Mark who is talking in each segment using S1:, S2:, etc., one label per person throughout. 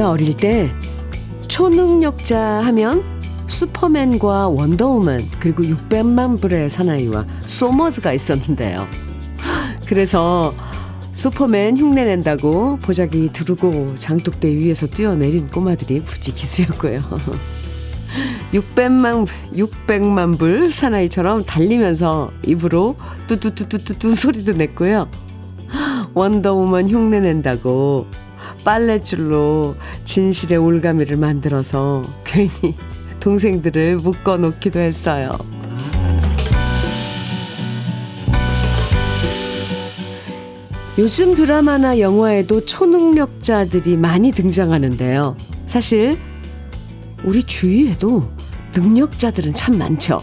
S1: 제가 어릴 때 초능력자 하면 슈퍼맨과 원더우먼 그리고 600만 불의 사나이와 소머즈가 있었는데요. 그래서 슈퍼맨 흉내 낸다고 보자기 두르고 장독대 위에서 뛰어내린 꼬마들이 부지 기수였고요. 600만, 600만 불 사나이처럼 달리면서 입으로 뚜뚜뚜뚜뚜 소리도 냈고요. 원더우먼 흉내 낸다고 빨래줄로 진실의 올가미를 만들어서 괜히 동생들을 묶어 놓기도 했어요. 요즘 드라마나 영화에도 초능력자들이 많이 등장하는데요. 사실 우리 주위에도 능력자들은 참 많죠.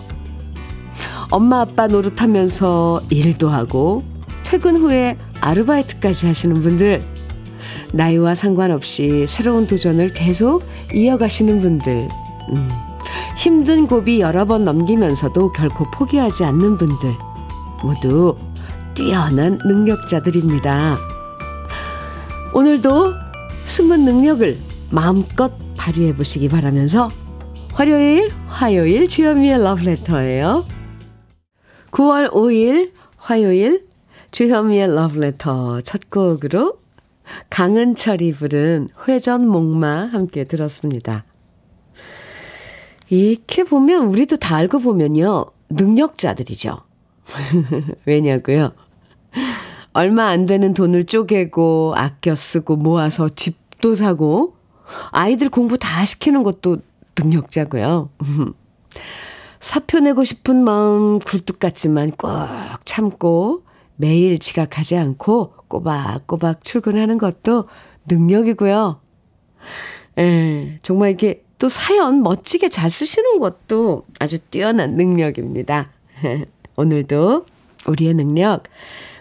S1: 엄마 아빠 노릇하면서 일도 하고 퇴근 후에 아르바이트까지 하시는 분들 나이와 상관없이 새로운 도전을 계속 이어가시는 분들 음, 힘든 고비 여러 번 넘기면서도 결코 포기하지 않는 분들 모두 뛰어난 능력자들입니다. 오늘도 숨은 능력을 마음껏 발휘해 보시기 바라면서 화요일, 화요일 주현미의 러브레터예요. 9월 5일 화요일 주현미의 러브레터 첫 곡으로 강은철이 부른 회전 목마 함께 들었습니다. 이렇게 보면 우리도 다 알고 보면요. 능력자들이죠. 왜냐고요? 얼마 안 되는 돈을 쪼개고 아껴 쓰고 모아서 집도 사고 아이들 공부 다 시키는 것도 능력자고요. 사표 내고 싶은 마음 굴뚝 같지만 꼭 참고 매일 지각하지 않고 꼬박꼬박 출근하는 것도 능력이고요. 예, 정말 이게 또 사연 멋지게 잘 쓰시는 것도 아주 뛰어난 능력입니다. 오늘도 우리의 능력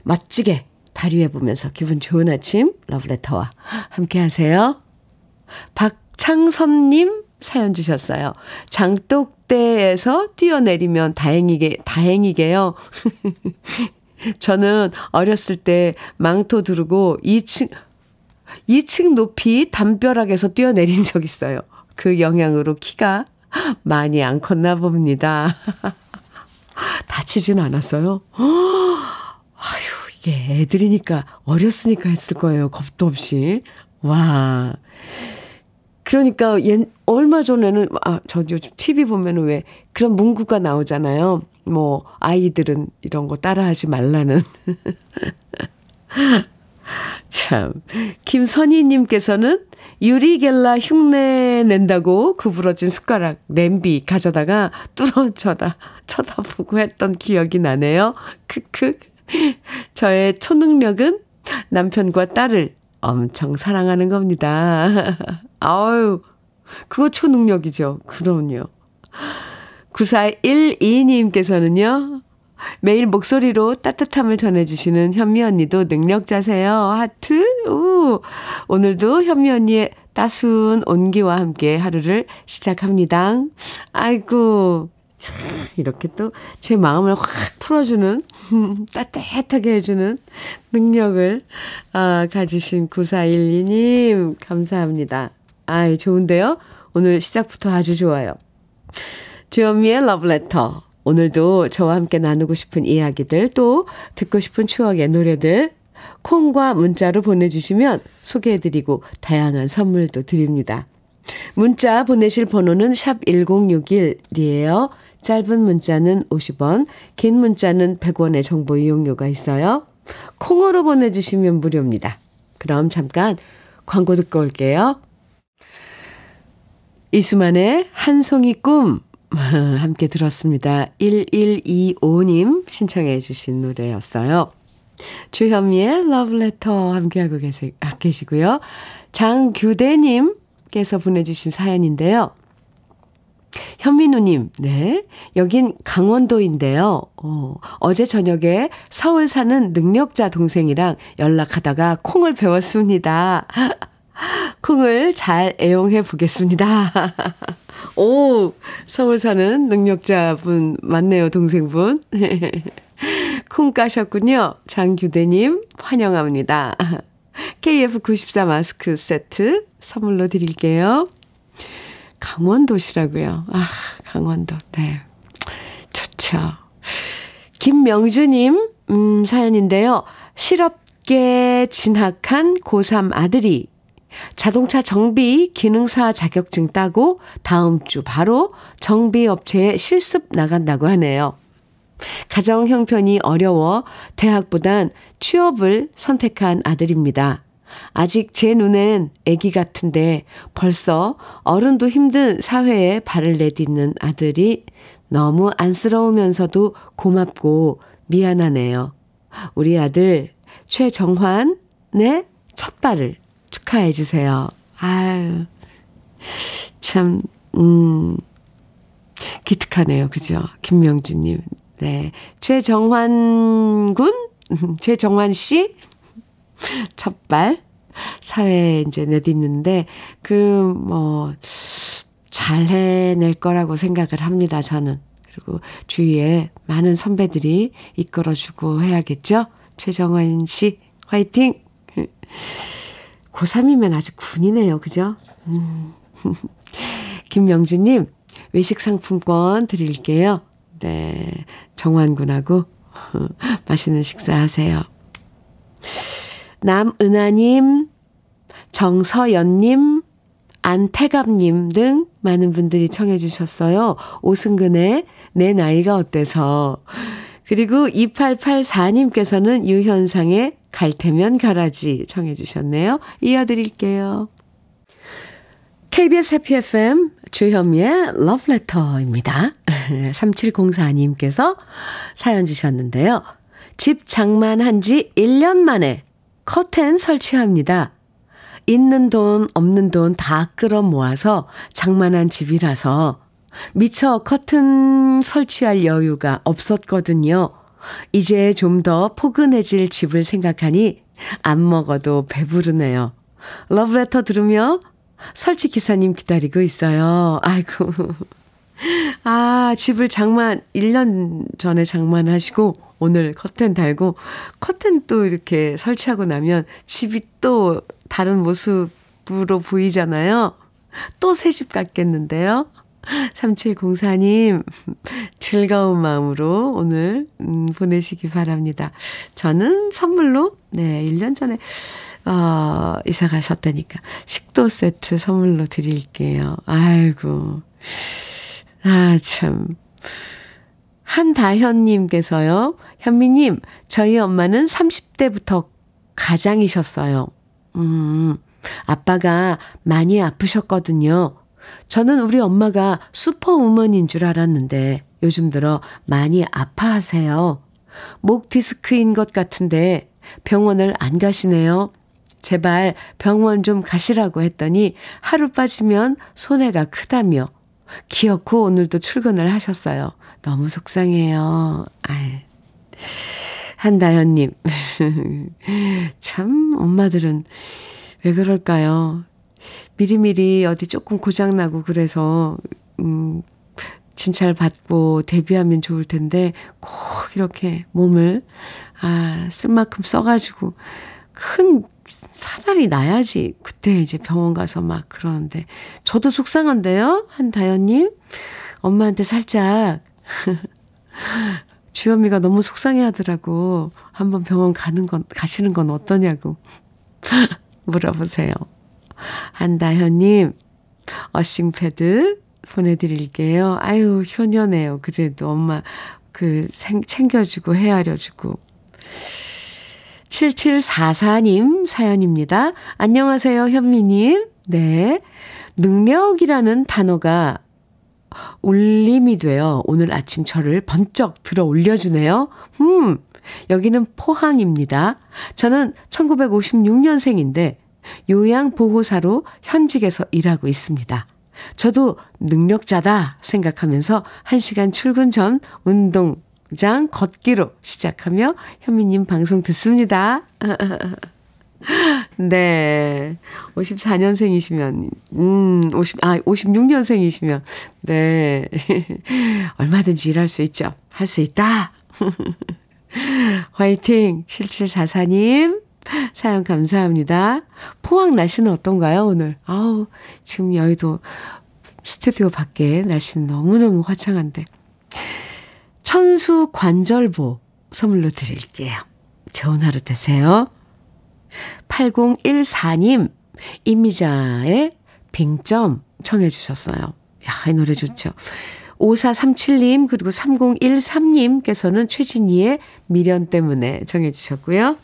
S1: 멋지게 발휘해 보면서 기분 좋은 아침 러브레터와 함께 하세요. 박창선님 사연 주셨어요. 장독대에서 뛰어내리면 다행이게, 다행이게요. 저는 어렸을 때 망토 두르고 2층, 2층 높이 담벼락에서 뛰어내린 적 있어요. 그 영향으로 키가 많이 안 컸나 봅니다. 다치진 않았어요. 아휴, 이게 애들이니까, 어렸으니까 했을 거예요. 겁도 없이. 와. 그러니까, 옛, 얼마 전에는, 아, 저 요즘 TV 보면은 왜 그런 문구가 나오잖아요. 뭐, 아이들은 이런 거 따라하지 말라는. 참. 김선희님께서는 유리겔라 흉내 낸다고 구부러진 숟가락, 냄비 가져다가 뚫어져라 쳐다보고 했던 기억이 나네요. 크크. 저의 초능력은 남편과 딸을 엄청 사랑하는 겁니다. 아유, 그거 초능력이죠. 그럼요. 9412님께서는요, 매일 목소리로 따뜻함을 전해주시는 현미 언니도 능력자세요. 하트. 우. 오늘도 현미 언니의 따스운 온기와 함께 하루를 시작합니다. 아이고. 참, 이렇게 또 제 마음을 확 풀어주는, 따뜻하게 해주는 능력을, 아, 가지신 9412님, 감사합니다. 아이, 좋은데요? 오늘 시작부터 아주 좋아요. 주현미의 러브레터. 오늘도 저와 함께 나누고 싶은 이야기들 또 듣고 싶은 추억의 노래들 콩과 문자로 보내주시면 소개해드리고 다양한 선물도 드립니다. 문자 보내실 번호는 샵 1061이에요. 짧은 문자는 50원, 긴 문자는 100원의 정보 이용료가 있어요. 콩으로 보내주시면 무료입니다. 그럼 잠깐 광고 듣고 올게요. 이수만의 한 송이 꿈 함께 들었습니다. 1125님 신청해 주신 노래였어요. 주현미의 러브레터 함께하고 계시, 아, 계시고요. 장규대님께서 보내주신 사연인데요. 현민우님, 네. 여긴 강원도인데요. 어, 어제 저녁에 서울 사는 능력자 동생이랑 연락하다가 콩을 배웠습니다. 콩을 잘 애용해 보겠습니다. 오, 서울 사는 능력자분 맞네요, 동생분. 콩 까셨군요. 장규대님, 환영합니다. KF94 마스크 세트 선물로 드릴게요. 강원도시라고요. 아, 강원도. 네. 좋죠. 김명주님, 음, 사연인데요. 실업계 진학한 고3 아들이 자동차 정비 기능사 자격증 따고 다음 주 바로 정비업체에 실습 나간다고 하네요. 가정 형편이 어려워 대학보단 취업을 선택한 아들입니다. 아직 제 눈엔 아기 같은데 벌써 어른도 힘든 사회에 발을 내딛는 아들이 너무 안쓰러우면서도 고맙고 미안하네요. 우리 아들 최정환의 첫 발을 축하해 주세요. 아유, 참, 음, 기특하네요. 그죠? 김명주님. 네. 최정환 군? 최정환 씨? 첫발 사회에 이제 내딛는데, 그, 뭐, 잘 해낼 거라고 생각을 합니다, 저는. 그리고 주위에 많은 선배들이 이끌어주고 해야겠죠? 최정환 씨, 화이팅! 고3이면 아직 군이네요, 그죠? 음. 김명주님, 외식 상품권 드릴게요. 네. 정환군하고 맛있는 식사 하세요. 남은하님, 정서연님, 안태갑님 등 많은 분들이 청해 주셨어요. 오승근의 내 나이가 어때서. 그리고 2884님께서는 유현상의 갈 테면 가라지 청해 주셨네요. 이어드릴게요. KBS 해피 FM 주현미의 러브레터입니다. 3704님께서 사연 주셨는데요. 집 장만한 지 1년 만에 커튼 설치합니다. 있는 돈, 없는 돈 다 끌어 모아서 장만한 집이라서 미처 커튼 설치할 여유가 없었거든요. 이제 좀 더 포근해질 집을 생각하니 안 먹어도 배부르네요. 러브레터 들으며 설치 기사님 기다리고 있어요. 아이고. 아, 집을 장만, 1년 전에 장만하시고, 오늘 커튼 달고, 커튼 또 이렇게 설치하고 나면 집이 또 다른 모습으로 보이잖아요. 또 새 집 같겠는데요. 3704님, 즐거운 마음으로 오늘, 음, 보내시기 바랍니다. 저는 선물로, 네, 1년 전에, 어, 이사 가셨다니까. 식도 세트 선물로 드릴게요. 아이고. 아, 참. 한다현님께서요, 현미님, 저희 엄마는 30대부터 가장이셨어요. 음, 아빠가 많이 아프셨거든요. 저는 우리 엄마가 슈퍼우먼인 줄 알았는데 요즘 들어 많이 아파하세요. 목 디스크인 것 같은데 병원을 안 가시네요. 제발 병원 좀 가시라고 했더니 하루 빠지면 손해가 크다며 기어코 오늘도 출근을 하셨어요. 너무 속상해요. 아 한다현님. 참, 엄마들은 왜 그럴까요? 미리미리 어디 조금 고장나고 그래서, 음, 진찰 받고 데뷔하면 좋을 텐데, 꼭 이렇게 몸을, 아, 쓸 만큼 써가지고, 큰 사달이 나야지. 그때 이제 병원 가서 막 그러는데. 저도 속상한데요? 한다현님? 엄마한테 살짝. 주현미가 너무 속상해 하더라고. 한번 병원 가는 건, 가시는 건 어떠냐고. 물어보세요. 한다현님, 어싱패드 보내드릴게요. 아유, 효녀네요. 그래도 엄마 그 생, 챙겨주고 헤아려주고. 7744님 사연입니다. 안녕하세요, 현미님. 네. 능력이라는 단어가 울림이 되어 오늘 아침 저를 번쩍 들어 올려주네요. 음, 여기는 포항입니다. 저는 1956년생인데 요양보호사로 현직에서 일하고 있습니다. 저도 능력자다 생각하면서 1시간 출근 전 운동 장 걷기로 시작하며 현미님 방송 듣습니다. 네. 54년생이시면, 음, 50, 아, 56년생이시면, 네. 얼마든지 일할 수 있죠. 할 수 있다. 화이팅! 7744님, 사연 감사합니다. 포항 날씨는 어떤가요, 오늘? 아우, 지금 여의도 스튜디오 밖에 날씨는 너무너무 화창한데. 천수 관절보 선물로 드릴게요. 좋은 하루 되세요. 8014님, 임미자의 빙점 청해 주셨어요. 야, 이 노래 좋죠. 5437님, 그리고 3013님께서는 최진희의 미련 때문에 정해 주셨고요.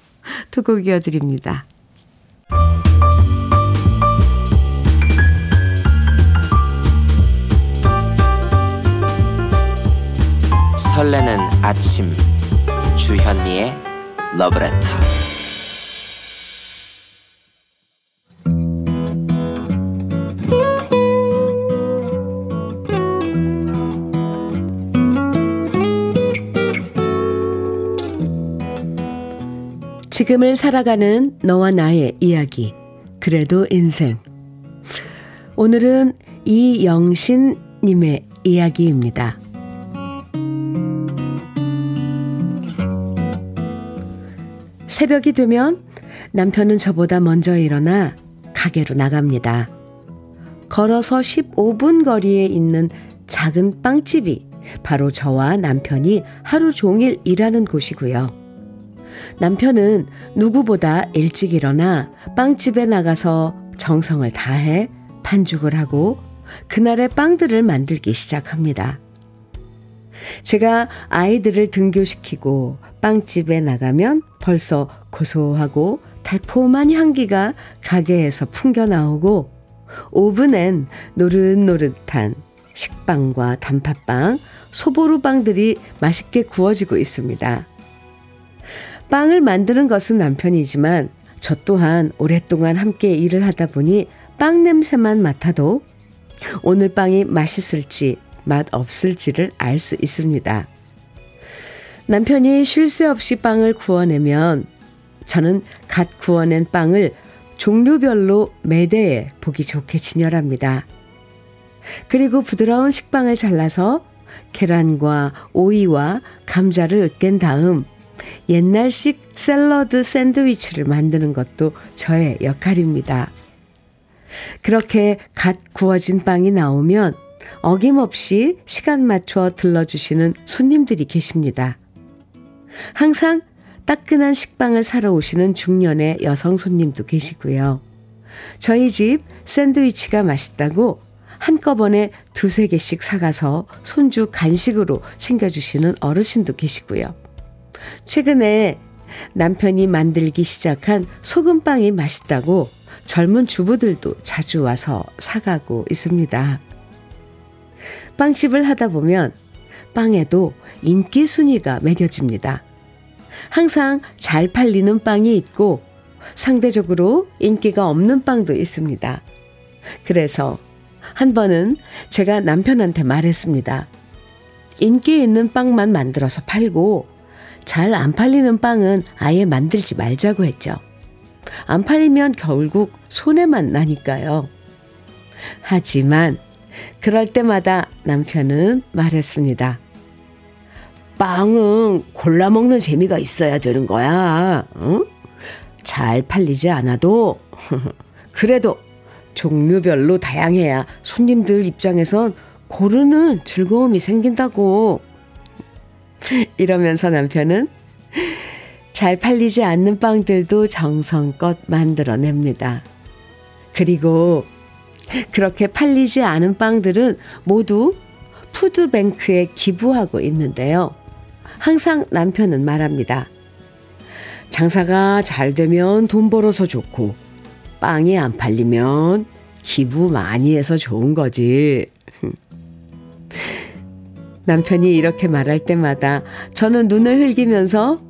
S1: 두 곡 이어드립니다.
S2: 설레는 아침 주현미의 러브레터
S1: 지금을 살아가는 너와 나의 이야기. 그래도 인생. 오늘은 이영신님의 이야기입니다. 새벽이 되면 남편은 저보다 먼저 일어나 가게로 나갑니다. 걸어서 15분 거리에 있는 작은 빵집이 바로 저와 남편이 하루 종일 일하는 곳이고요. 남편은 누구보다 일찍 일어나 빵집에 나가서 정성을 다해 반죽을 하고 그날의 빵들을 만들기 시작합니다. 제가 아이들을 등교시키고 빵집에 나가면 벌써 고소하고 달콤한 향기가 가게에서 풍겨 나오고 오븐엔 노릇노릇한 식빵과 단팥빵, 소보루빵들이 맛있게 구워지고 있습니다. 빵을 만드는 것은 남편이지만 저 또한 오랫동안 함께 일을 하다 보니 빵 냄새만 맡아도 오늘 빵이 맛있을지 맛 없을지를 알 수 있습니다. 남편이 쉴 새 없이 빵을 구워내면 저는 갓 구워낸 빵을 종류별로 매대에 보기 좋게 진열합니다. 그리고 부드러운 식빵을 잘라서 계란과 오이와 감자를 으깬 다음 옛날식 샐러드 샌드위치를 만드는 것도 저의 역할입니다. 그렇게 갓 구워진 빵이 나오면 어김없이 시간 맞춰 들러주시는 손님들이 계십니다. 항상 따끈한 식빵을 사러 오시는 중년의 여성 손님도 계시고요. 저희 집 샌드위치가 맛있다고 한꺼번에 두세 개씩 사가서 손주 간식으로 챙겨주시는 어르신도 계시고요. 최근에 남편이 만들기 시작한 소금빵이 맛있다고 젊은 주부들도 자주 와서 사가고 있습니다. 빵집을 하다 보면 빵에도 인기 순위가 매겨집니다. 항상 잘 팔리는 빵이 있고 상대적으로 인기가 없는 빵도 있습니다. 그래서 한 번은 제가 남편한테 말했습니다. 인기 있는 빵만 만들어서 팔고 잘 안 팔리는 빵은 아예 만들지 말자고 했죠. 안 팔리면 결국 손해만 나니까요. 하지만 그럴 때마다 남편은 말했습니다. 빵은 골라 먹는 재미가 있어야 되는 거야. 응? 잘 팔리지 않아도 그래도 종류별로 다양해야 손님들 입장에선 고르는 즐거움이 생긴다고. 이러면서 남편은 잘 팔리지 않는 빵들도 정성껏 만들어냅니다. 그리고 그렇게 팔리지 않은 빵들은 모두 푸드뱅크에 기부하고 있는데요. 항상 남편은 말합니다. 장사가 잘 되면 돈 벌어서 좋고, 빵이 안 팔리면 기부 많이 해서 좋은 거지. 남편이 이렇게 말할 때마다 저는 눈을 흘기면서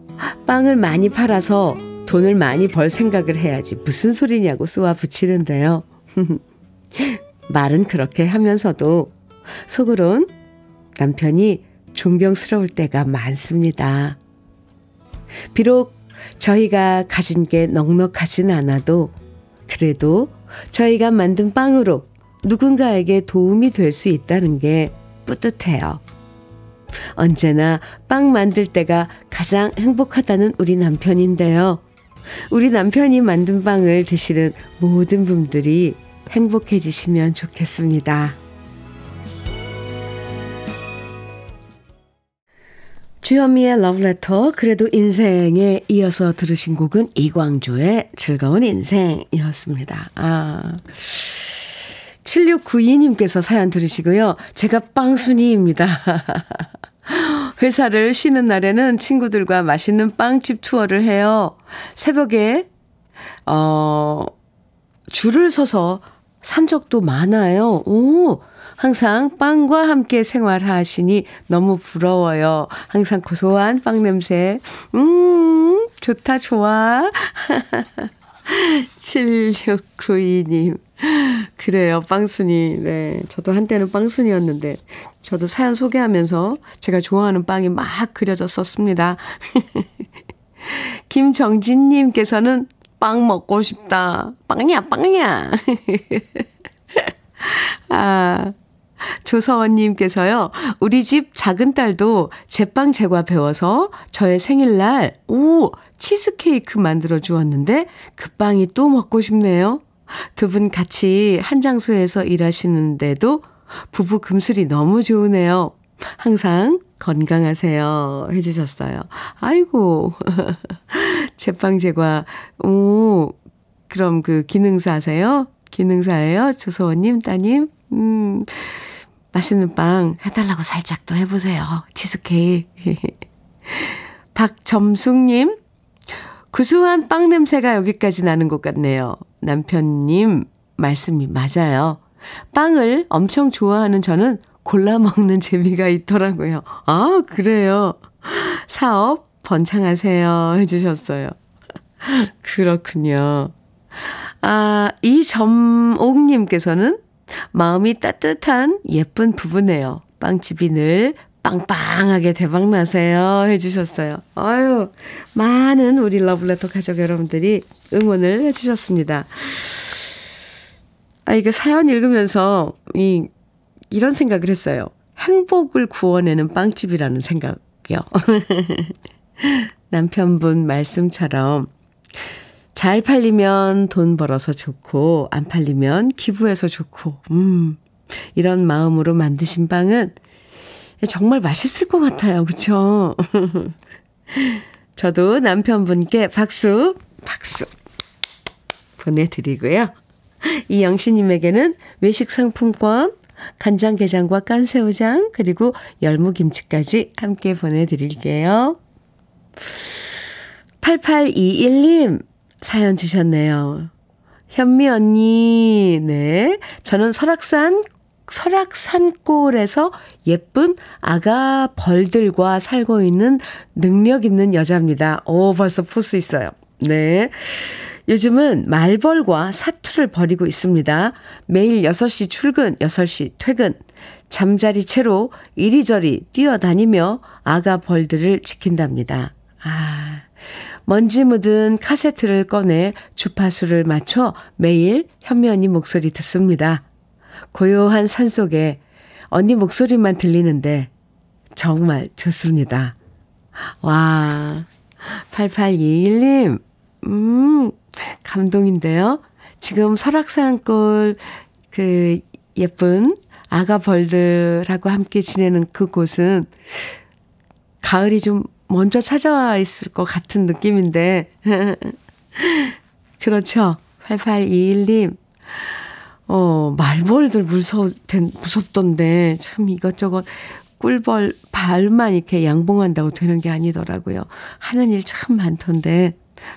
S1: 빵을 많이 팔아서 돈을 많이 벌 생각을 해야지 무슨 소리냐고 쏘아 붙이는데요. 말은 그렇게 하면서도 속으론 남편이 존경스러울 때가 많습니다. 비록 저희가 가진 게 넉넉하진 않아도 그래도 저희가 만든 빵으로 누군가에게 도움이 될 수 있다는 게 뿌듯해요. 언제나 빵 만들 때가 가장 행복하다는 우리 남편인데요. 우리 남편이 만든 빵을 드시는 모든 분들이 행복해지시면 좋겠습니다. 주현미의 러브레터 그래도 인생에 이어서 들으신 곡은 이광조의 즐거운 인생이었습니다. 아 7692님께서 사연 들으시고요. 제가 빵순이입니다. 회사를 쉬는 날에는 친구들과 맛있는 빵집 투어를 해요. 새벽에, 어, 줄을 서서 산 적도 많아요. 오, 항상 빵과 함께 생활하시니 너무 부러워요. 항상 고소한 빵 냄새. 음, 좋다, 좋아. 7692님. 그래요, 빵순이. 네. 저도 한때는 빵순이였는데, 저도 사연 소개하면서 제가 좋아하는 빵이 막 그려졌었습니다. 김정진님께서는 빵 먹고 싶다. 빵이야, 빵이야. 아, 조서원님께서요, 우리 집 작은 딸도 제빵 제과 배워서 저의 생일날, 오, 치즈케이크 만들어 주었는데 그 빵이 또 먹고 싶네요. 두 분 같이 한 장소에서 일하시는데도 부부 금슬이 너무 좋으네요. 항상 건강하세요. 해주셨어요. 아이고. 제빵 제과, 오, 그럼 그 기능사세요? 기능사예요? 조서원님, 따님? 음, 맛있는 빵 해달라고 살짝 또 해보세요. 치즈케이크. 박점숙님, 구수한 빵 냄새가 여기까지 나는 것 같네요. 남편님, 말씀이 맞아요. 빵을 엄청 좋아하는 저는 골라 먹는 재미가 있더라고요. 아, 그래요. 사업 번창하세요. 해주셨어요. 그렇군요. 아, 이점옥님께서는 마음이 따뜻한 예쁜 부부네요. 빵집이 늘 빵빵하게 대박나세요. 해주셨어요. 아유, 많은 우리 러블레터 가족 여러분들이 응원을 해주셨습니다. 아, 이거 사연 읽으면서 이, 이런 생각을 했어요. 행복을 구워내는 빵집이라는 생각이요. 남편분 말씀처럼 잘 팔리면 돈 벌어서 좋고, 안 팔리면 기부해서 좋고, 음, 이런 마음으로 만드신 빵은 정말 맛있을 것 같아요. 그쵸? 저도 남편분께 박수, 박수 보내드리고요. 이영신님에게는 외식 상품권, 간장게장과 깐새우장, 그리고 열무김치까지 함께 보내드릴게요. 8821님, 사연 주셨네요. 현미 언니, 네. 저는 설악산, 설악 산골에서 예쁜 아가 벌들과 살고 있는 능력 있는 여자입니다. 오, 벌써 포스 있어요. 네. 요즘은 말벌과 사투를 벌이고 있습니다. 매일 6시 출근, 6시 퇴근. 잠자리 채로 이리저리 뛰어다니며 아가 벌들을 지킨답니다. 아, 먼지 묻은 카세트를 꺼내 주파수를 맞춰 매일 현미 언니 목소리 듣습니다. 고요한 산 속에 언니 목소리만 들리는데 정말 좋습니다. 와, 8821님, 음, 감동인데요. 지금 설악산골 그 예쁜 아가 벌들하고 함께 지내는 그곳은 가을이 좀 먼저 찾아와 있을 것 같은 느낌인데. 그렇죠. 8821님. 어, 말벌들 무서, 무섭던데, 참 이것저것 꿀벌 발만 이렇게 양봉한다고 되는 게 아니더라고요. 하는 일 참 많던데,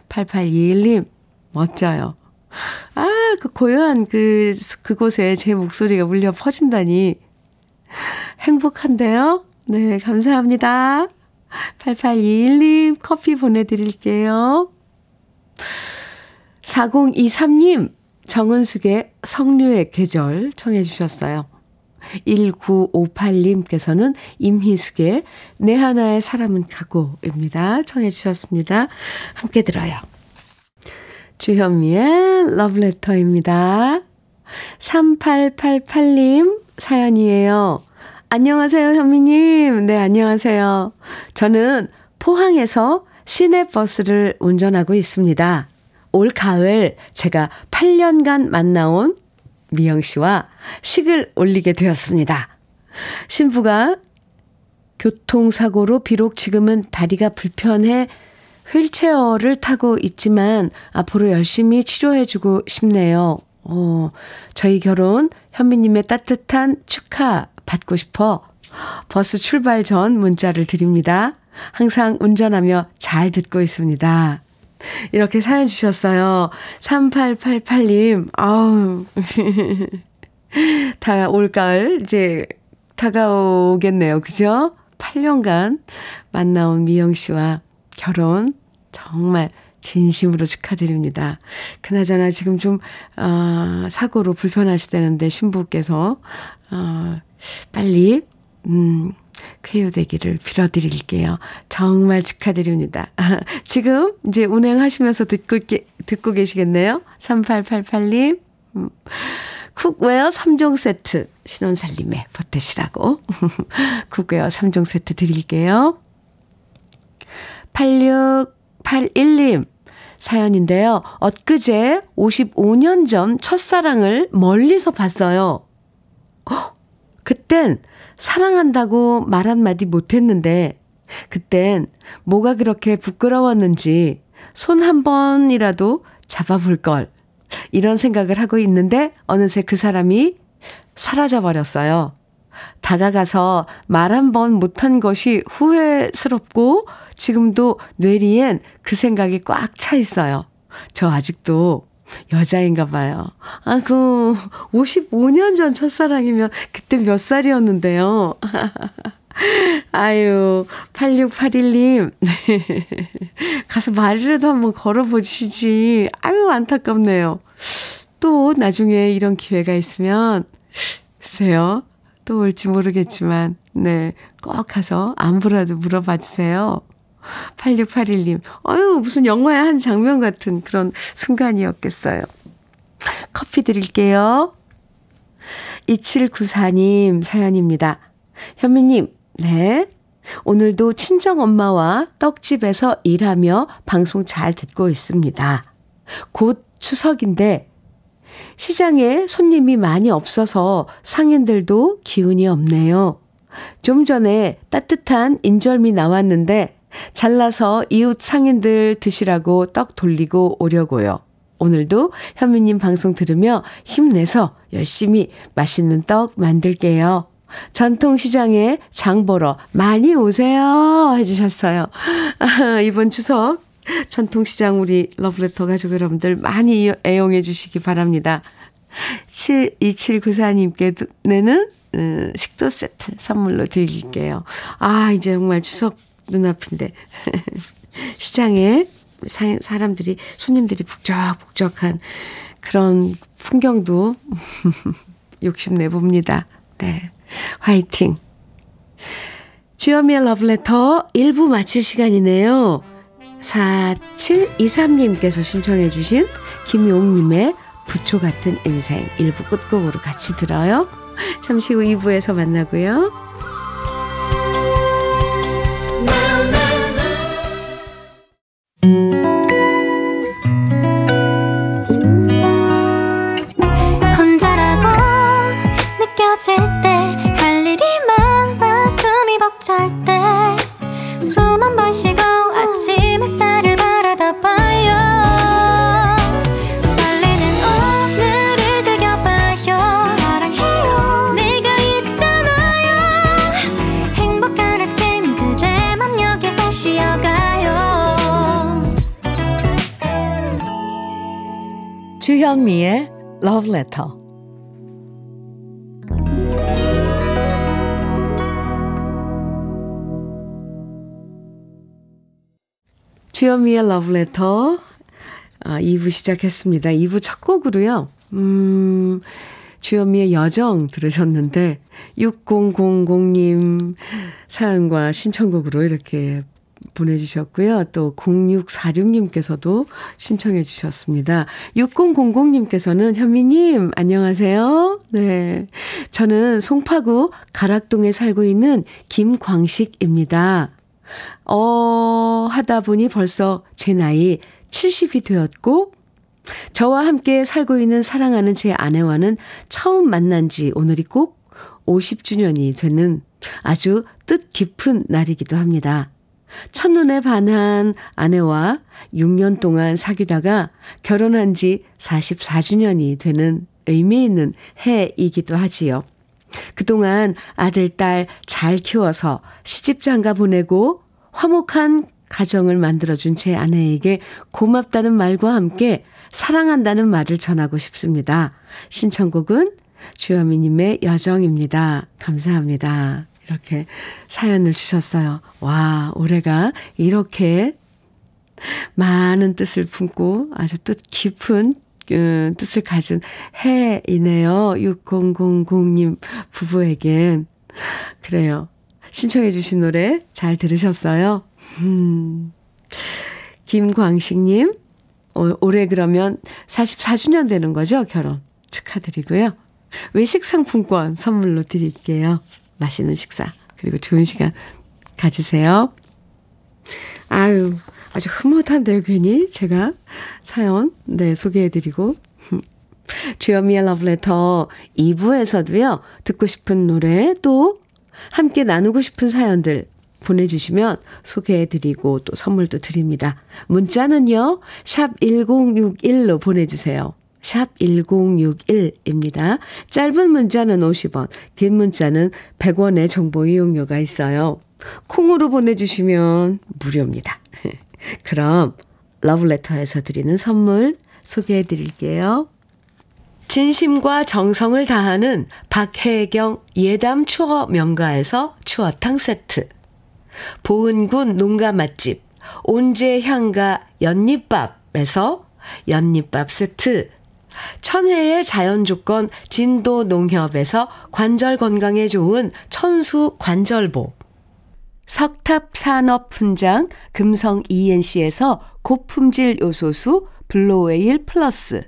S1: 8821님, 멋져요. 아, 그 고요한 그, 그곳에 제 목소리가 울려 퍼진다니. 행복한데요? 네, 감사합니다. 8821님 커피 보내드릴게요. 4023님, 정은숙의 성류의 계절 청해 주셨어요. 1958님께서는 임희숙의 내 하나의 사람은 가고입니다. 청해 주셨습니다. 함께 들어요. 주현미의 러브레터입니다. 3888님 사연이에요. 안녕하세요, 현미님. 네, 안녕하세요. 저는 포항에서 시내버스를 운전하고 있습니다. 올 가을 제가 8년간 만나온 미영 씨와 식을 올리게 되었습니다. 신부가 교통사고로 비록 지금은 다리가 불편해 휠체어를 타고 있지만 앞으로 열심히 치료해주고 싶네요. 어, 저희 결혼 현미님의 따뜻한 축하 받고 싶어 버스 출발 전 문자를 드립니다. 항상 운전하며 잘 듣고 있습니다. 이렇게 사연 주셨어요. 3888님, 아우. 다 올가을 이제 다가오겠네요. 그죠? 8년간 만나온 미영 씨와 결혼 정말 진심으로 축하드립니다. 그나저나 지금 좀, 어, 사고로 불편하시다는데 신부께서, 어, 빨리, 음, 쾌유되기를 빌어드릴게요. 정말 축하드립니다. 지금 이제 운행하시면서 듣고, 듣고 계시겠네요? 3888님. 음. cookware 3종 세트 신혼살림에 보태시라고 cookware 3종 세트 드릴게요. 8681님 사연인데요. 엊그제 55년 전 첫사랑을 멀리서 봤어요. 허, 그땐 사랑한다고 말 한마디 못했는데 그땐 뭐가 그렇게 부끄러웠는지 손 한 번이라도 잡아볼 걸 이런 생각을 하고 있는데 어느새 그 사람이 사라져 버렸어요. 다가가서 말 한 번 못한 것이 후회스럽고 지금도 뇌리엔 그 생각이 꽉 차 있어요. 저 아직도 여자인가 봐요. 아, 그, 55년 전 첫사랑이면 그때 몇 살이었는데요. 아유, 8681님. 가서 말이라도 한번 걸어보시지. 아유, 안타깝네요. 또 나중에 이런 기회가 있으면, 글쎄요. 또 올지 모르겠지만, 네. 꼭 가서 안부라도 물어봐 주세요. 8681님. 아유, 무슨 영화의 한 장면 같은 그런 순간이었겠어요. 커피 드릴게요. 2794님 사연입니다. 현미님, 네. 오늘도 친정 엄마와 떡집에서 일하며 방송 잘 듣고 있습니다. 곧 추석인데 시장에 손님이 많이 없어서 상인들도 기운이 없네요. 좀 전에 따뜻한 인절미 나왔는데 잘라서 이웃 상인들 드시라고 떡 돌리고 오려고요. 오늘도 현미님 방송 들으며 힘내서 열심히 맛있는 떡 만들게요. 전통시장에 장 보러 많이 오세요. 해주셨어요. 아, 이번 추석 전통시장 우리 러브레터 가족 여러분들 많이 애용해 주시기 바랍니다. 2794님께는 음, 식도 세트 선물로 드릴게요. 아, 이제 정말 추석 눈앞인데. 시장에 사, 사람들이, 손님들이 북적북적한 그런 풍경도 욕심내 봅니다. 네. 화이팅! 주여미의 러브레터 1부 마칠 시간이네요. 4723님께서 신청해 주신 김용님의 부초 같은 인생 1부 끝곡으로 같이 들어요. 잠시 후 2부에서 만나고요. 주현미의 Love Letter. 주현미의 Love Letter 아, 2부 시작했습니다. 2부 첫 곡으로요. 음, 주현미의 여정 들으셨는데 6000님 사연과 신청곡으로 이렇게 보내주셨고요. 또 0646님께서도 신청해 주셨습니다. 6000님께서는 현미님 안녕하세요. 네. 저는 송파구 가락동에 살고 있는 김광식입니다. 어, 하다 보니 벌써 제 나이 70이 되었고, 저와 함께 살고 있는 사랑하는 제 아내와는 처음 만난 지 오늘이 꼭 50주년이 되는 아주 뜻 깊은 날이기도 합니다. 첫눈에 반한 아내와 6년 동안 사귀다가 결혼한 지 44주년이 되는 의미 있는 해이기도 하지요. 그동안 아들, 딸 잘 키워서 시집 장가 보내고 화목한 가정을 만들어준 제 아내에게 고맙다는 말과 함께 사랑한다는 말을 전하고 싶습니다. 신청곡은 주현미님의 여정입니다. 감사합니다. 이렇게 사연을 주셨어요. 와, 올해가 이렇게 많은 뜻을 품고 아주 뜻 깊은 그 뜻을 가진 해이네요. 6000님 부부에겐. 그래요. 신청해 주신 노래 잘 들으셨어요? 음. 김광식님, 올해 그러면 44주년 되는 거죠? 결혼. 축하드리고요. 외식 상품권 선물로 드릴게요. 맛있는 식사, 그리고 좋은 시간 가지세요. 아유, 아주 흐뭇한데요, 괜히 제가 사연, 네, 소개해드리고. 주현미의 러브레터 2부에서도요, 듣고 싶은 노래, 또 함께 나누고 싶은 사연들 보내주시면 소개해드리고 또 선물도 드립니다. 문자는요, 샵 1061로 보내주세요. 샵 1061입니다. 짧은 문자는 50원, 긴 문자는 100원의 정보 이용료가 있어요. 콩으로 보내주시면 무료입니다. 그럼 러브레터에서 드리는 선물 소개해 드릴게요. 진심과 정성을 다하는 박혜경 예담 추어 명가에서 추어탕 세트. 보은군 농가 맛집 온재향가 연잎밥에서 연잎밥 세트. 천혜의 자연 조건 진도 농협에서 관절 건강에 좋은 천수 관절보. 석탑 산업 훈장 금성 E&C에서 고품질 요소수 Blue Whale Plus.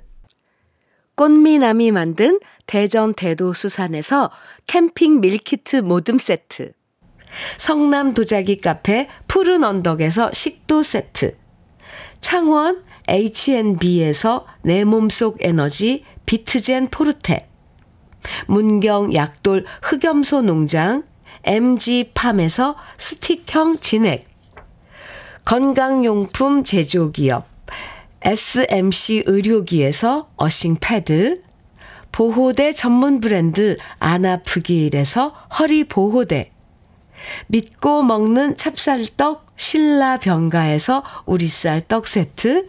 S1: 꽃미남이 만든 대전 대도 수산에서 캠핑 밀키트 모듬 세트. 성남 도자기 카페 푸른 언덕에서 식도 세트. 창원 H&B에서 내 몸속 에너지 비트젠 포르테. 문경 약돌 흑염소 농장 MG팜에서 스틱형 진액. 건강용품 제조기업 SMC 의료기에서 어싱 패드. 보호대 전문 브랜드 아나프길에서 허리 보호대. 믿고 먹는 찹쌀떡 신라병가에서 우리쌀 떡 세트.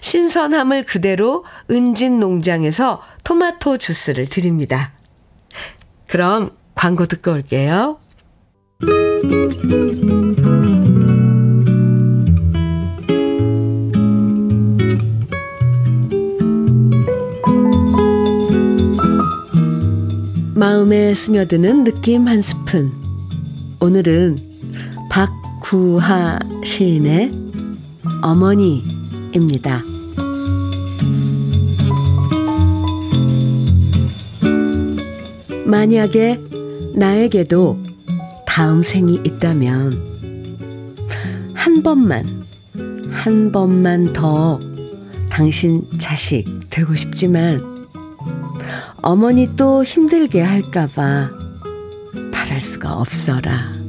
S1: 신선함을 그대로 은진 농장에서 토마토 주스를 드립니다. 그럼 광고 듣고 올게요. 마음에 스며드는 느낌 한 스푼. 오늘은 박구하 시인의 어머니 입니다. 만약에 나에게도 다음 생이 있다면 한 번만, 한 번만 더 당신 자식 되고 싶지만 어머니 또 힘들게 할까봐 바랄 수가 없어라.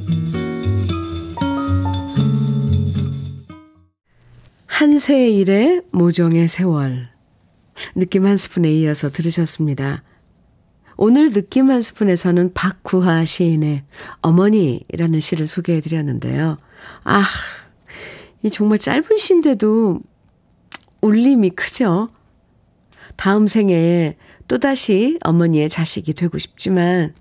S1: 한세일의 모종의 세월. 느낌 한 스푼에 이어서 들으셨습니다. 오늘 느낌 한 스푼에서는 박구하 시인의 어머니라는 시를 소개해 드렸는데요. 아, 이 정말 짧은 시인데도 울림이 크죠? 다음 생에 또다시 어머니의 자식이 되고 싶지만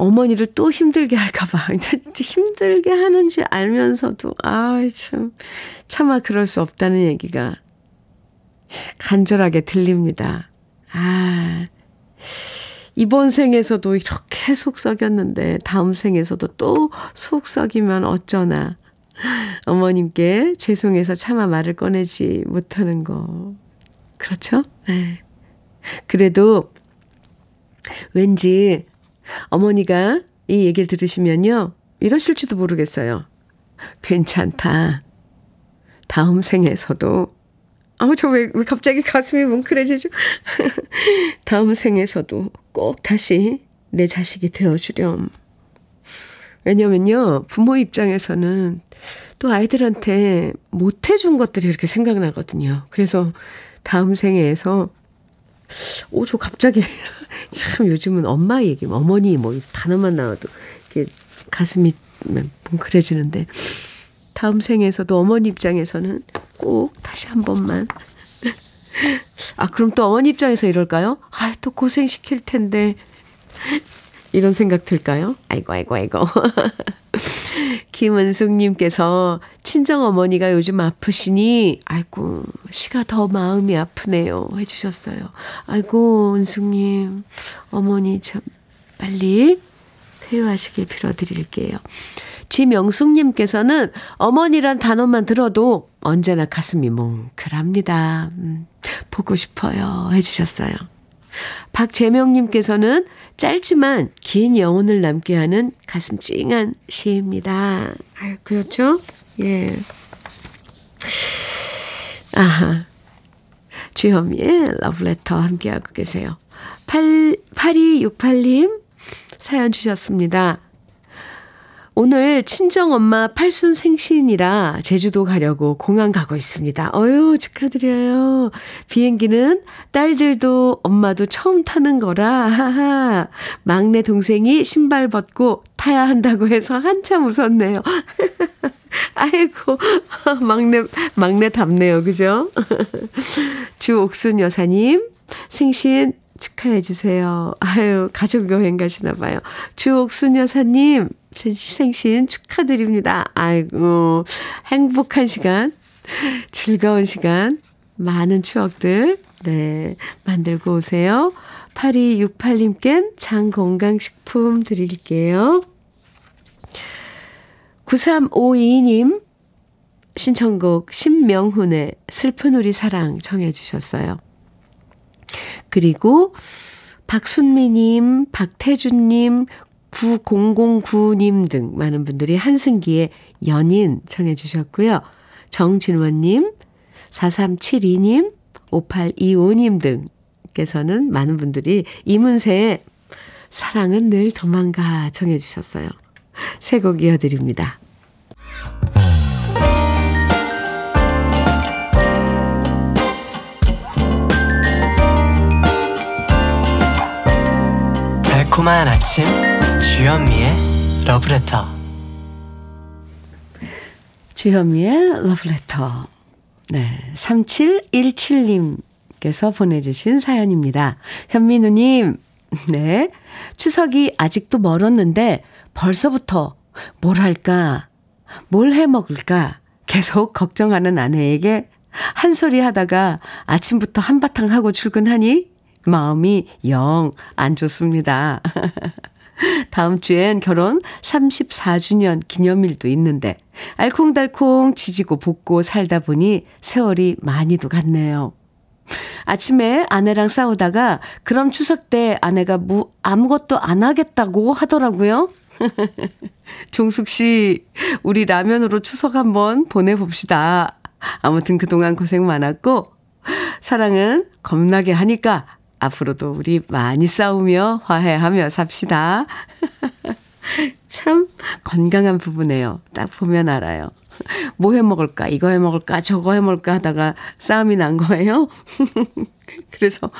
S1: 어머니를 또 힘들게 할까봐 힘들게 하는지 알면서도 아참 차마 그럴 수 없다는 얘기가 간절하게 들립니다. 아 이번 생에서도 이렇게 속 썩였는데 다음 생에서도 또 속 썩이면 어쩌나 어머님께 죄송해서 차마 말을 꺼내지 못하는 거 그렇죠? 네. 그래도 왠지 어머니가 이 얘기를 들으시면요. 이러실지도 모르겠어요. 괜찮다. 다음 생에서도 아우 저왜 왜 갑자기 가슴이 뭉클해지죠? 다음 생에서도 꼭 다시 내 자식이 되어주렴. 왜냐면요 부모 입장에서는 또 아이들한테 못해준 것들이 이렇게 생각나거든요. 그래서 다음 생에서 오, 저 갑자기 참 요즘은 엄마 얘기, 어머니 뭐 단어만 나와도 이렇게 가슴이 뭉클해지는데 다음 생에서도 어머니 입장에서는 꼭 다시 한 번만 아 그럼 또 어머니 입장에서 이럴까요? 아 또 고생 시킬 텐데 이런 생각 들까요? 아이고 아이고 아이고 김은숙님께서 친정 어머니가 요즘 아프시니, 아이고, 시가 더 마음이 아프네요. 해주셨어요. 아이고, 은숙님, 어머니 참, 빨리 회유하시길 빌어드릴게요. 지명숙님께서는 어머니란 단어만 들어도 언제나 가슴이 뭉클합니다. 음, 보고 싶어요. 해주셨어요. 박재명님께서는 짧지만 긴 영혼을 남게 하는 가슴 찡한 시입니다. 아유, 그렇죠? 예. 아하. 주현미의 러브레터 함께하고 계세요. 8, 8268님 사연 주셨습니다. 오늘 친정엄마 팔순 생신이라 제주도 가려고 공항 가고 있습니다. 어유 축하드려요. 비행기는 딸들도 엄마도 처음 타는 거라, 하하. 막내 동생이 신발 벗고 타야 한다고 해서 한참 웃었네요. 아이고, 막내, 막내 답네요. 그죠? 주옥순 여사님, 생신 축하해 주세요. 아유, 가족 여행 가시나 봐요. 주옥순 여사님, 생신 축하드립니다. 아이고, 행복한 시간, 즐거운 시간, 많은 추억들, 네, 만들고 오세요. 8268님껜 장건강식품 드릴게요. 9352님, 신청곡 신명훈의 슬픈 우리 사랑 청해 주셨어요. 그리고 박순미님, 박태준님, 9009님 등 많은 분들이 한승기의 연인 청해 주셨고요. 정진원님, 4372님, 5825님 등께서는 많은 분들이 이문세의 사랑은 늘 도망가 청해 주셨어요. 새곡 이어드립니다.
S2: 달콤한 아침 주현미의 러브레터
S1: 주현미의 러브레터 네 3717님께서 보내주신 사연입니다. 현민우님 네 추석이 아직도 멀었는데 벌써부터 뭘 할까 뭘 해 먹을까 계속 걱정하는 아내에게 한 소리 하다가 아침부터 한바탕 하고 출근하니 마음이 영 안 좋습니다. 다음 주엔 결혼 34주년 기념일도 있는데 알콩달콩 지지고 볶고 살다 보니 세월이 많이도 갔네요. 아침에 아내랑 싸우다가 그럼 추석 때 아내가 무, 아무것도 안 하겠다고 하더라고요. 종숙 씨, 우리 라면으로 추석 한번 보내봅시다. 아무튼 그동안 고생 많았고, 사랑은 겁나게 하니까 앞으로도 우리 많이 싸우며 화해하며 삽시다. 참 건강한 부부네요. 딱 보면 알아요. 뭐 해 먹을까? 이거 해 먹을까? 저거 해 먹을까? 하다가 싸움이 난 거예요. 그래서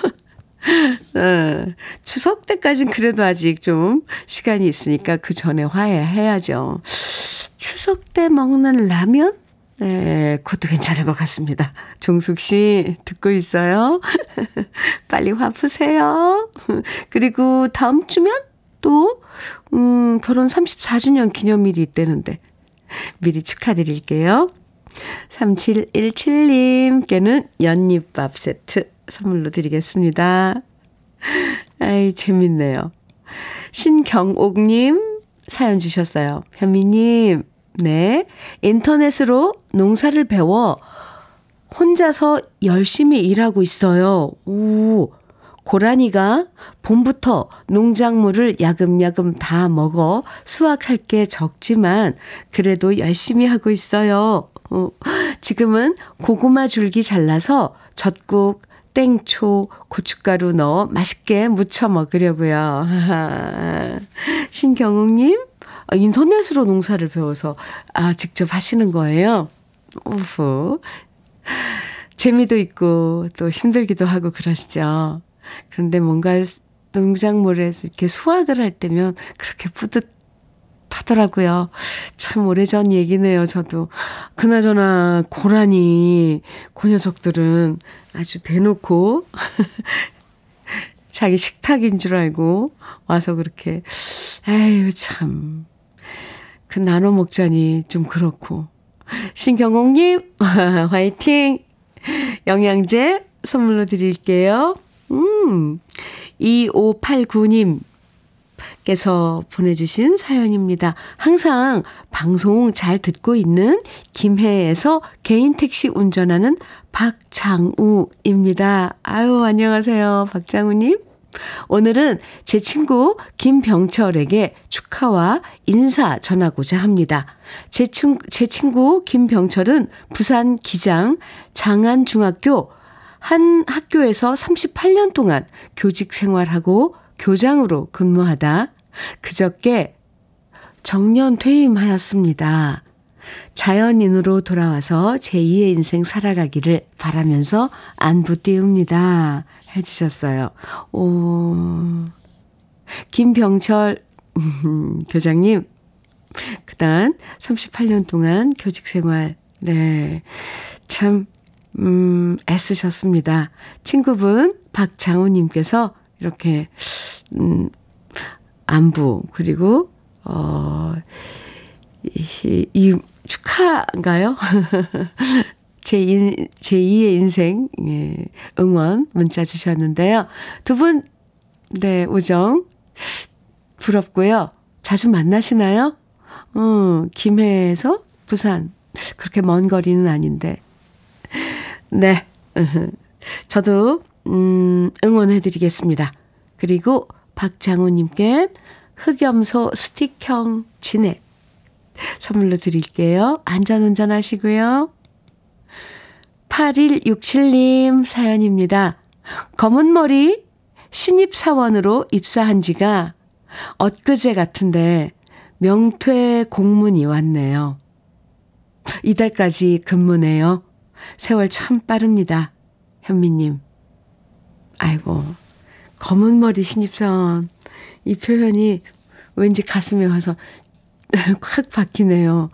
S1: 어, 추석 때까진 그래도 아직 좀 시간이 있으니까 그 전에 화해해야죠. 추석 때 먹는 라면? 네, 그것도 괜찮을 것 같습니다. 종숙 씨, 듣고 있어요? 빨리 화 푸세요. 그리고 다음 주면 또, 음, 결혼 34주년 기념일이 있다는데, 미리 축하드릴게요. 3717님께는 연잎밥 세트 선물로 드리겠습니다. 아이, 재밌네요. 신경옥님 사연 주셨어요. 현미님, 네. 인터넷으로 농사를 배워 혼자서 열심히 일하고 있어요. 오. 고라니가 봄부터 농작물을 야금야금 다 먹어 수확할 게 적지만 그래도 열심히 하고 있어요. 어, 지금은 고구마 줄기 잘라서 젖국, 땡초, 고춧가루 넣어 맛있게 무쳐 먹으려고요. 신경욱님, 아, 인터넷으로 농사를 배워서 아 직접 하시는 거예요. 우후. 재미도 있고 또 힘들기도 하고 그러시죠. 그런데 뭔가 농작물에서 이렇게 수확을 할 때면 그렇게 뿌듯하더라고요. 참 오래전 얘기네요, 저도. 그나저나 고라니, 그 녀석들은 아주 대놓고 자기 식탁인 줄 알고 와서 그렇게, 에휴, 참. 그 나눠 먹자니 좀 그렇고. 신경옥님, 화이팅! 영양제 선물로 드릴게요. 음, 2589님. 께서 보내주신 사연입니다. 항상 방송 잘 듣고 있는 김해에서 개인 택시 운전하는 박장우입니다. 아유, 안녕하세요. 박장우님. 오늘은 제 친구 김병철에게 축하와 인사 전하고자 합니다. 제, 친, 제 친구 김병철은 부산 기장 장안중학교 한 학교에서 38년 동안 교직 생활하고 교장으로 근무하다 그저께 정년 퇴임하였습니다. 자연인으로 돌아와서 제2의 인생 살아가기를 바라면서 안부 띄웁니다. 해주셨어요. 오, 김병철 음, 교장님, 그단 38년 동안 교직 생활, 네, 참, 음, 애쓰셨습니다. 친구분 박장우님께서 이렇게, 음, 안부, 그리고, 어, 이, 이 축하인가요? 제, 인, 제2의 인생, 예, 응원 문자 주셨는데요. 두 분, 네, 우정, 부럽고요. 자주 만나시나요? 어, 김해에서 부산. 그렇게 먼 거리는 아닌데. 네. 저도, 음, 응원해드리겠습니다. 그리고 박장호님께 흑염소 스틱형 진액 선물로 드릴게요. 안전운전 하시고요. 8167님 사연입니다. 검은 머리 신입사원으로 입사한 지가 엊그제 같은데 명퇴 공문이 왔네요. 이달까지 근무네요. 세월 참 빠릅니다. 현미님. 아이고, 검은 머리 신입사원. 이 표현이 왠지 가슴에 와서 확 박히네요.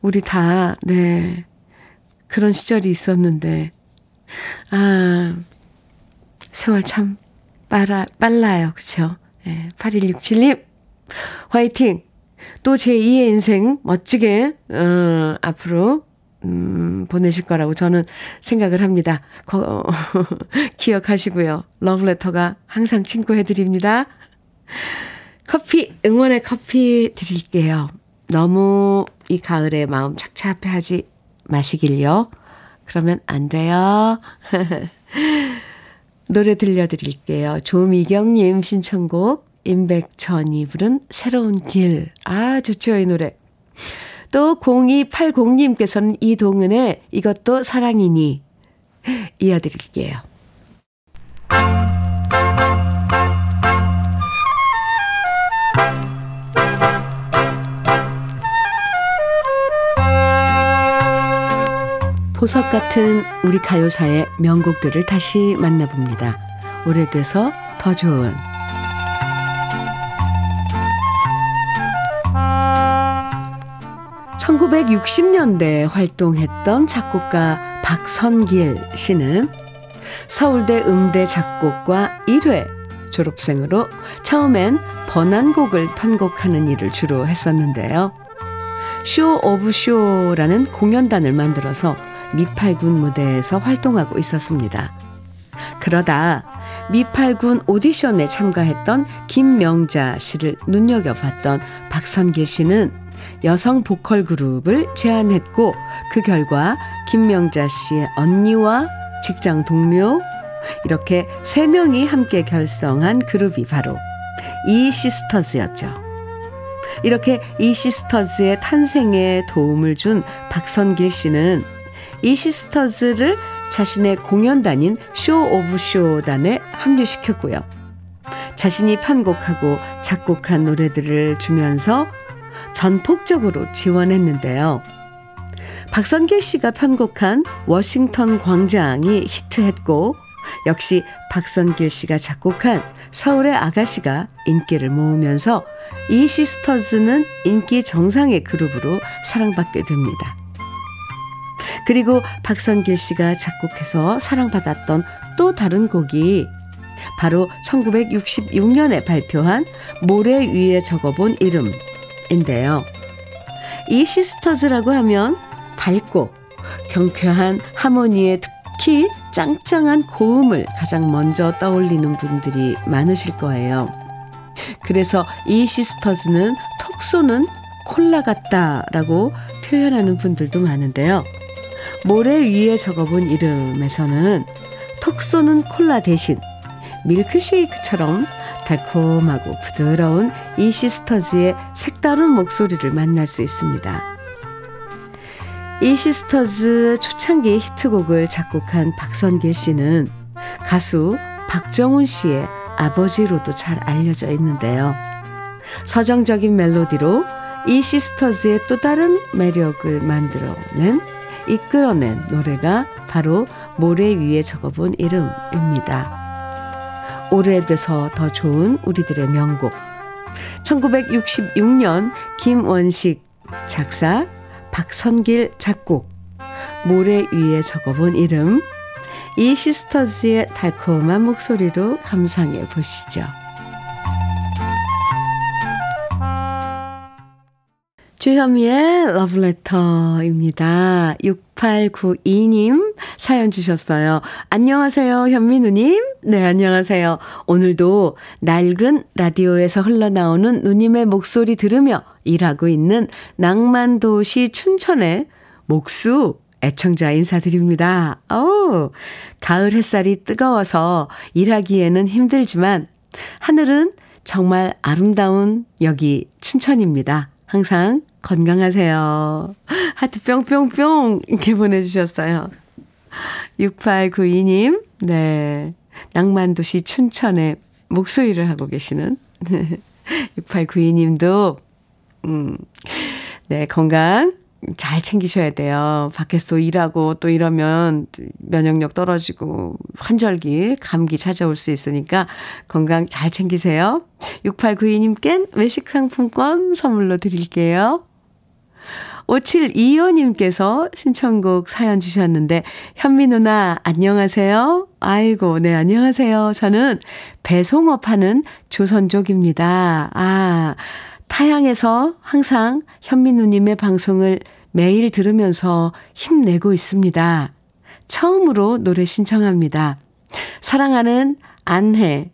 S1: 우리 다, 네. 그런 시절이 있었는데, 아, 세월 참 빨라, 빨라요. 그쵸? 예, 8167님, 화이팅! 또 제2의 인생 멋지게, 어, 앞으로, 음, 보내실 거라고 저는 생각을 합니다. 거, 어, 기억하시고요. 러브레터가 항상 친구해드립니다. 커피, 응원의 커피 드릴게요. 너무 이 가을에 마음 착잡해하지 마시길요. 그러면 안 돼요. 노래 들려드릴게요. 조미경님 신청곡 임백천이 부른 새로운 길. 아 좋죠 이 노래. 또 0280님께서는 이동은의 이것도 사랑이니 이어드릴게요. 보석 같은 우리 가요사의 명곡들을 다시 만나봅니다. 오래돼서 더 좋은 1960년대에 활동했던 작곡가 박선길 씨는 서울대 음대 작곡과 1회 졸업생으로 처음엔 번안곡을 편곡하는 일을 주로 했었는데요. 쇼 오브 쇼라는 공연단을 만들어서 미팔군 무대에서 활동하고 있었습니다. 그러다 미팔군 오디션에 참가했던 김명자 씨를 눈여겨봤던 박선길 씨는 여성 보컬 그룹을 제안했고 그 결과 김명자 씨의 언니와 직장 동료 이렇게 세 명이 함께 결성한 그룹이 바로 이 시스터즈였죠. 이렇게 이 시스터즈의 탄생에 도움을 준 박선길 씨는 이 시스터즈를 자신의 공연단인 쇼 오브 쇼단에 합류시켰고요. 자신이 편곡하고 작곡한 노래들을 주면서 전폭적으로 지원했는데요. 박선길 씨가 편곡한 워싱턴 광장이 히트했고 역시 박선길 씨가 작곡한 서울의 아가씨가 인기를 모으면서 이 시스터즈는 인기 정상의 그룹으로 사랑받게 됩니다. 그리고 박선길 씨가 작곡해서 사랑받았던 또 다른 곡이 바로 1966년에 발표한 모래 위에 적어본 이름인데요. 이 시스터즈라고 하면 밝고 경쾌한 하모니에 특히 짱짱한 고음을 가장 먼저 떠올리는 분들이 많으실 거예요. 그래서 이 시스터즈는 톡 쏘는 콜라 같다라고 표현하는 분들도 많은데요. 모래 위에 적어본 이름에서는 톡 쏘는 콜라 대신 밀크쉐이크처럼 달콤하고 부드러운 이 시스터즈의 색다른 목소리를 만날 수 있습니다. 이 시스터즈 초창기 히트곡을 작곡한 박선길 씨는 가수 박정훈 씨의 아버지로도 잘 알려져 있는데요. 서정적인 멜로디로 이 시스터즈의 또 다른 매력을 만들어낸 이끌어낸 노래가 바로 모래 위에 적어본 이름입니다. 오래돼서 더 좋은 우리들의 명곡. 1966년 김원식 작사, 박선길 작곡, 모래 위에 적어본 이름, 이 시스터즈의 달콤한 목소리로 감상해 보시죠. 주현미의 러브레터입니다. 6892님 사연 주셨어요. 안녕하세요, 현미누님. 네, 안녕하세요. 오늘도 낡은 라디오에서 흘러나오는 누님의 목소리 들으며 일하고 있는 낭만도시 춘천의 목수 애청자 인사드립니다. 오, 가을 햇살이 뜨거워서 일하기에는 힘들지만 하늘은 정말 아름다운 여기 춘천입니다. 항상 건강하세요. 하트 뿅뿅뿅 이렇게 보내주셨어요. 6892님, 네. 낭만도시 춘천에 목소리를 하고 계시는 6892님도, 음, 네, 건강 잘 챙기셔야 돼요. 밖에서 일하고 또 이러면 면역력 떨어지고 환절기, 감기 찾아올 수 있으니까 건강 잘 챙기세요. 6892님껜 외식 상품권 선물로 드릴게요. 5725님께서 신청곡 사연 주셨는데, 현미 누나, 안녕하세요. 아이고, 네, 안녕하세요. 저는 배송업 하는 조선족입니다. 아, 타양에서 항상 현민우님의 방송을 매일 들으면서 힘내고 있습니다. 처음으로 노래 신청합니다. 사랑하는 안해,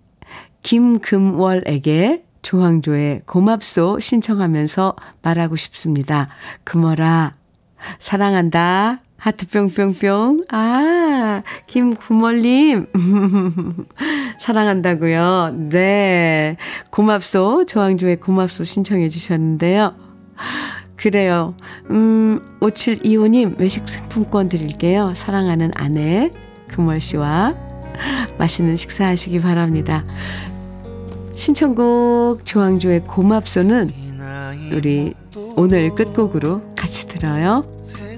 S1: 김금월에게 조항조의 고맙소 신청하면서 말하고 싶습니다. 금어라, 사랑한다. 하트 뿅뿅뿅. 아, 김구멀님. 사랑한다고요. 네. 고맙소. 조항조의 고맙소 신청해 주셨는데요. 그래요. 음, 5725님 외식 상품권 드릴게요. 사랑하는 아내 금월 씨와 맛있는 식사하시기 바랍니다. 신청곡 조항조의 고맙소는 우리 오늘 끝곡으로 같이 들어요.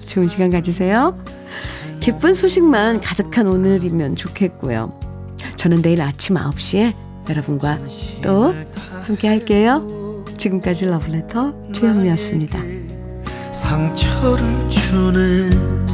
S1: 좋은 시간 가지세요. 기쁜 소식만 가득한 오늘이면 좋겠고요. 저는 내일 아침 9시에 여러분과 또 함께 할게요. 지금까지 러브레터 주현미였습니다.
S3: 상처를 주네